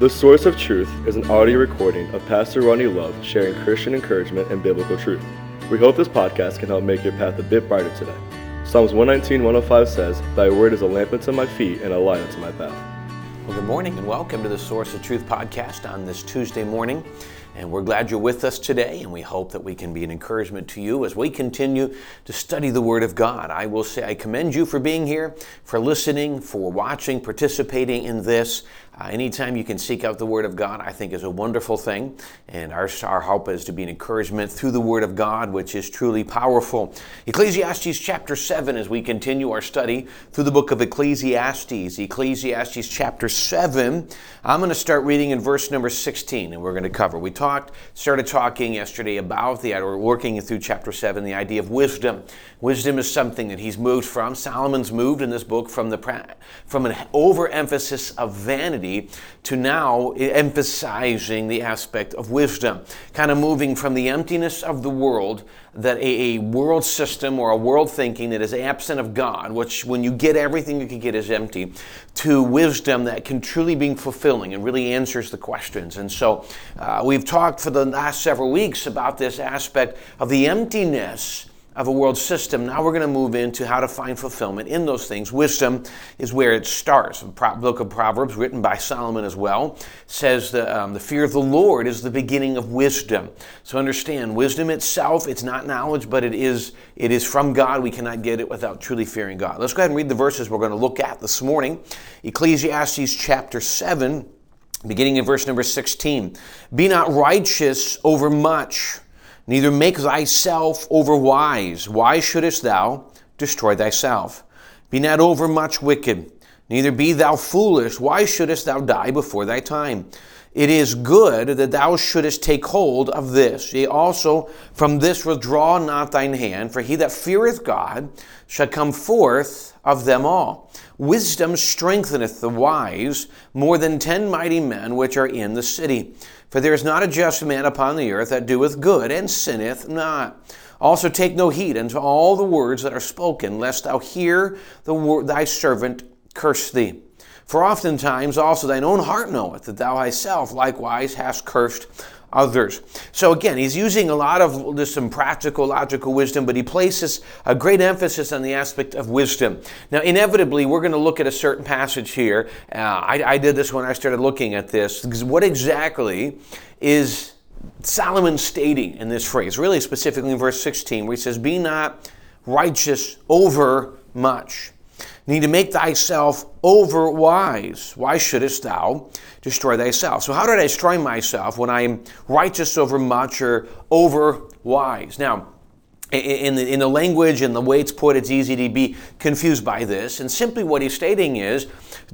The Source of Truth is an audio recording of Pastor Ronnie Love sharing Christian encouragement and biblical truth. We hope this podcast can help make your path a bit brighter today. Psalms 119, 105 says, Thy word is a lamp unto my feet and a light unto my path. Well, good morning and welcome to the Source of Truth podcast on this Tuesday morning. And we're glad you're with us today, and we hope that we can be an encouragement to you as we continue to study the Word of God. I will say I commend you for being here, for listening, for watching, participating in this. Uh, anytime you can seek out the Word of God, I think is a wonderful thing. And our, our hope is to be an encouragement through the Word of God, which is truly powerful. Ecclesiastes chapter 7, as we continue our study through the book of Ecclesiastes. Ecclesiastes chapter 7, I'm going to start reading in verse number 16, and we're going to cover. We talked, started talking yesterday about the, or working through chapter 7, the idea of wisdom. Wisdom is something that he's moved from. Solomon's moved in this book from, the, from an overemphasis of vanity to now emphasizing the aspect of wisdom, kind of moving from the emptiness of the world, that a, world system or a world thinking that is absent of God, which when you get everything you can get is empty, to wisdom that can truly be fulfilling and really answers the questions. And so uh, we've talked for the last several weeks about this aspect of the emptiness of a world system. Now we're going to move into how to find fulfillment in those things. Wisdom is where it starts. The book of Proverbs, written by Solomon as well, says that um, the fear of the Lord is the beginning of wisdom. So understand, wisdom itself, it's not knowledge, but it is it is from God. We cannot get it without truly fearing God. Let's go ahead and read the verses we're going to look at this morning. Ecclesiastes chapter 7, beginning in verse number 16. Be not righteous over much Neither make thyself overwise. Why shouldest thou destroy thyself? Be not overmuch wicked. Neither be thou foolish. Why shouldest thou die before thy time? It is good that thou shouldest take hold of this. Yea, also from this withdraw not thine hand, for he that feareth God shall come forth of them all. Wisdom strengtheneth the wise more than ten mighty men which are in the city. For there is not a just man upon the earth that doeth good and sinneth not. Also take no heed unto all the words that are spoken, lest thou hear the thy servant curse thee. For oftentimes also thine own heart knoweth that thou thyself likewise hast cursed others. So again, he's using a lot of just some practical, logical wisdom, but he places a great emphasis on the aspect of wisdom. Now, inevitably, we're going to look at a certain passage here. Uh, I, I did this when I started looking at this. What exactly is Solomon stating in this phrase? Really, specifically in verse 16, where he says, Be not righteous over much. Need to make thyself over wise. Why shouldest thou destroy thyself? So, how did I destroy myself when I am righteous over much or over wise? Now, in the, in the language and the way it's put, it's easy to be confused by this. And simply what he's stating is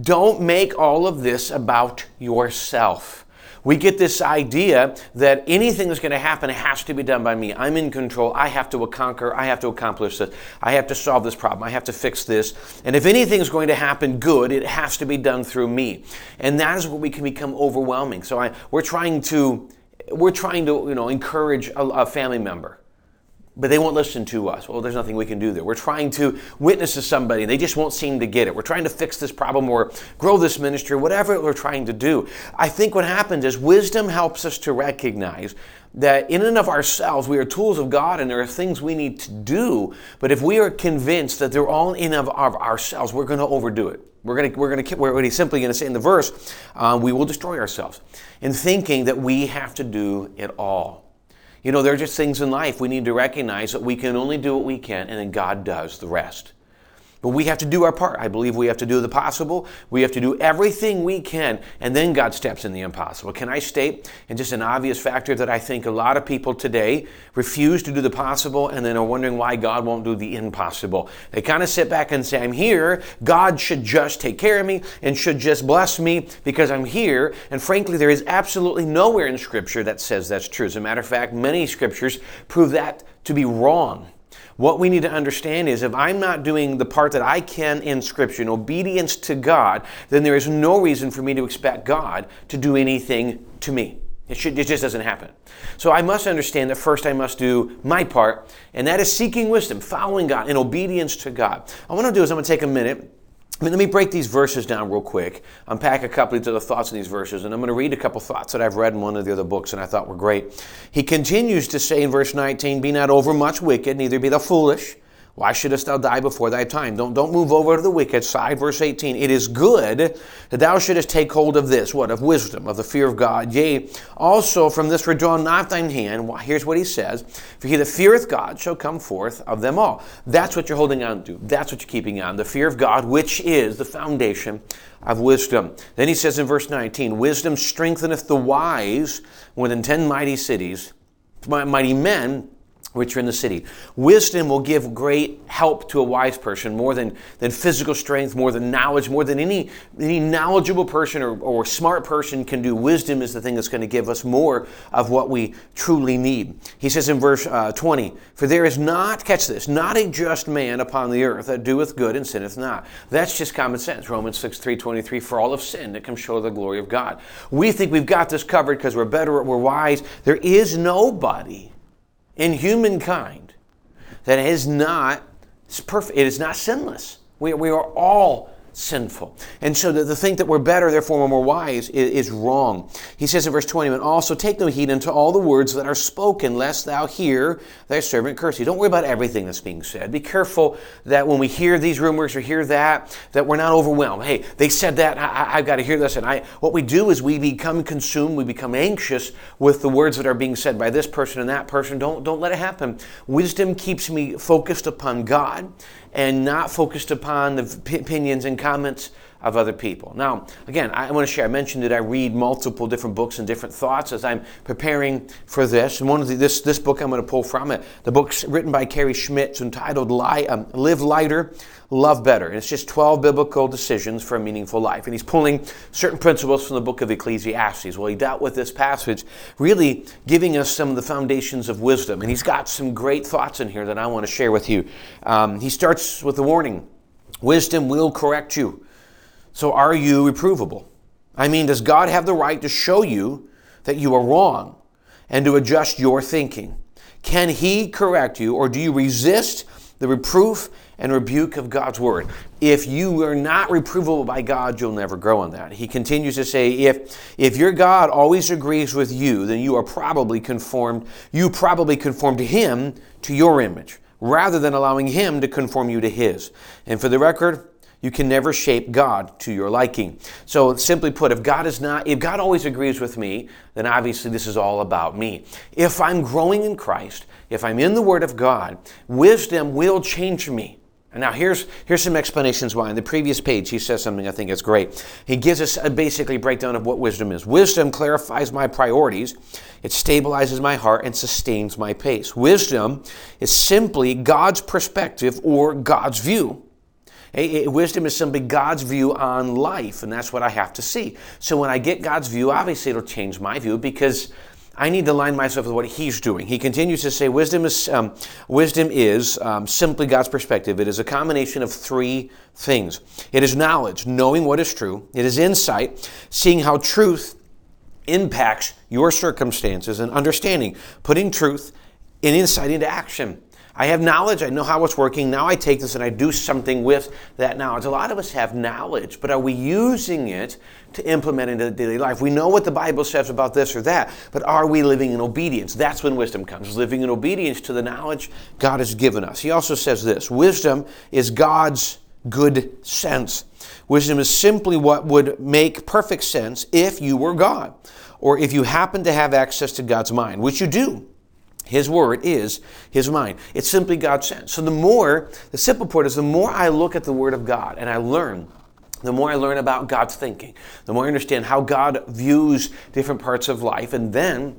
don't make all of this about yourself we get this idea that anything that's going to happen has to be done by me. I'm in control. I have to conquer. I have to accomplish this. I have to solve this problem. I have to fix this. And if anything's going to happen good, it has to be done through me. And that is where we can become overwhelming. So I, we're trying to we're trying to you know encourage a, a family member but they won't listen to us. Well, there's nothing we can do there. We're trying to witness to somebody, they just won't seem to get it. We're trying to fix this problem or grow this ministry, whatever we're trying to do. I think what happens is wisdom helps us to recognize that in and of ourselves we are tools of God and there are things we need to do. But if we are convinced that they're all in of, of ourselves, we're going to overdo it. We're going to, we're going to, what he's simply going to say in the verse, uh, we will destroy ourselves in thinking that we have to do it all. You know, there are just things in life we need to recognize that we can only do what we can, and then God does the rest. But we have to do our part. I believe we have to do the possible. We have to do everything we can, and then God steps in the impossible. Can I state, and just an obvious factor, that I think a lot of people today refuse to do the possible and then are wondering why God won't do the impossible. They kind of sit back and say, I'm here. God should just take care of me and should just bless me because I'm here. And frankly, there is absolutely nowhere in Scripture that says that's true. As a matter of fact, many scriptures prove that to be wrong. What we need to understand is if I'm not doing the part that I can in Scripture, in obedience to God, then there is no reason for me to expect God to do anything to me. It, should, it just doesn't happen. So I must understand that first I must do my part, and that is seeking wisdom, following God, in obedience to God. I want to do is I'm going to take a minute let me break these verses down real quick, unpack a couple of the thoughts in these verses, and I'm going to read a couple thoughts that I've read in one of the other books and I thought were great. He continues to say in verse 19, Be not overmuch wicked, neither be thou foolish. Why shouldest thou die before thy time? Don't, don't move over to the wicked side. Verse 18 It is good that thou shouldest take hold of this, what? Of wisdom, of the fear of God. Yea, also from this withdraw not thine hand. Here's what he says For he that feareth God shall come forth of them all. That's what you're holding on to. That's what you're keeping on. The fear of God, which is the foundation of wisdom. Then he says in verse 19 Wisdom strengtheneth the wise within ten mighty cities, mighty men which are in the city. Wisdom will give great help to a wise person more than, than physical strength, more than knowledge, more than any, any knowledgeable person or, or smart person can do. Wisdom is the thing that's going to give us more of what we truly need. He says in verse uh, 20, For there is not, catch this, not a just man upon the earth that doeth good and sinneth not. That's just common sense. Romans 6, 3, 23, for all of sin that can show the glory of God. We think we've got this covered because we're better, we're wise. There is nobody in humankind that is not perfect. It is not sinless. We, we are all sinful. And so to think that we're better, therefore we're more wise, is, is, wrong. He says in verse 21, also take no heed unto all the words that are spoken, lest thou hear thy servant curse you. Don't worry about everything that's being said. Be careful that when we hear these rumors or hear that, that we're not overwhelmed. Hey, they said that, I, have got to hear this. And I, what we do is we become consumed, we become anxious with the words that are being said by this person and that person. Don't, don't let it happen. Wisdom keeps me focused upon God and not focused upon the opinions and comments of other people. Now, again, I want to share. I mentioned that I read multiple different books and different thoughts as I'm preparing for this. And one of the, this this book I'm going to pull from it. The book's written by Cary Schmidt, entitled um, "Live Lighter, Love Better." And it's just 12 biblical decisions for a meaningful life. And he's pulling certain principles from the book of Ecclesiastes. Well, he dealt with this passage, really giving us some of the foundations of wisdom. And he's got some great thoughts in here that I want to share with you. Um, he starts with the warning: "Wisdom will correct you." So are you reprovable? I mean, does God have the right to show you that you are wrong and to adjust your thinking? Can He correct you, or do you resist the reproof and rebuke of God's word? If you are not reprovable by God, you'll never grow in that. He continues to say, if, if your God always agrees with you, then you are probably conformed, you probably conform to Him to your image, rather than allowing Him to conform you to His. And for the record, you can never shape God to your liking. So simply put, if God is not, if God always agrees with me, then obviously this is all about me. If I'm growing in Christ, if I'm in the Word of God, wisdom will change me. And now here's, here's some explanations why. On the previous page, he says something I think is great. He gives us a basically breakdown of what wisdom is. Wisdom clarifies my priorities, it stabilizes my heart, and sustains my pace. Wisdom is simply God's perspective or God's view wisdom is simply God's view on life, and that's what I have to see. So when I get God's view, obviously it'll change my view because I need to align myself with what He's doing. He continues to say, wisdom is um, wisdom is um, simply God's perspective. It is a combination of three things. It is knowledge, knowing what is true. It is insight, seeing how truth impacts your circumstances, and understanding, putting truth and insight into action. I have knowledge, I know how it's working. Now I take this and I do something with that knowledge. A lot of us have knowledge, but are we using it to implement into daily life? We know what the Bible says about this or that, but are we living in obedience? That's when wisdom comes, living in obedience to the knowledge God has given us. He also says this wisdom is God's good sense. Wisdom is simply what would make perfect sense if you were God, or if you happen to have access to God's mind, which you do. His word is His mind. It's simply God sent. So the more, the simple part is the more I look at the Word of God and I learn, the more I learn about God's thinking, the more I understand how God views different parts of life, and then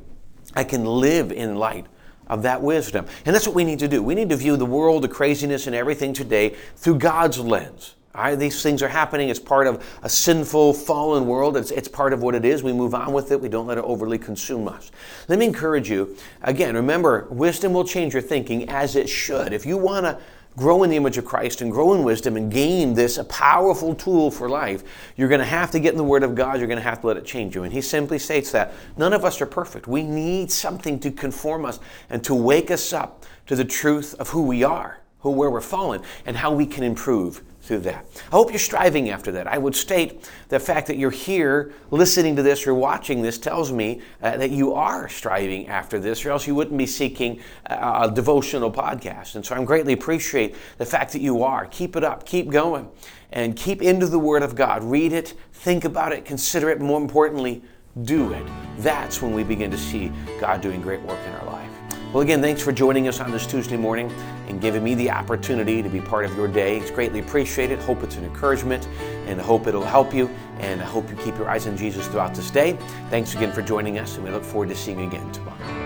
I can live in light of that wisdom. And that's what we need to do. We need to view the world, the craziness, and everything today through God's lens. These things are happening. It's part of a sinful, fallen world. It's, it's part of what it is. We move on with it. We don't let it overly consume us. Let me encourage you again, remember, wisdom will change your thinking as it should. If you want to grow in the image of Christ and grow in wisdom and gain this a powerful tool for life, you're going to have to get in the Word of God. You're going to have to let it change you. And he simply states that none of us are perfect. We need something to conform us and to wake us up to the truth of who we are, who where we're fallen, and how we can improve through that. I hope you're striving after that. I would state the fact that you're here listening to this or watching this tells me uh, that you are striving after this, or else you wouldn't be seeking a, a devotional podcast. And so I'm greatly appreciate the fact that you are. Keep it up, keep going, and keep into the Word of God. Read it, think about it, consider it, more importantly, do it. That's when we begin to see God doing great work in our life. Well, again, thanks for joining us on this Tuesday morning and giving me the opportunity to be part of your day. It's greatly appreciated. Hope it's an encouragement and hope it'll help you. And I hope you keep your eyes on Jesus throughout this day. Thanks again for joining us, and we look forward to seeing you again tomorrow.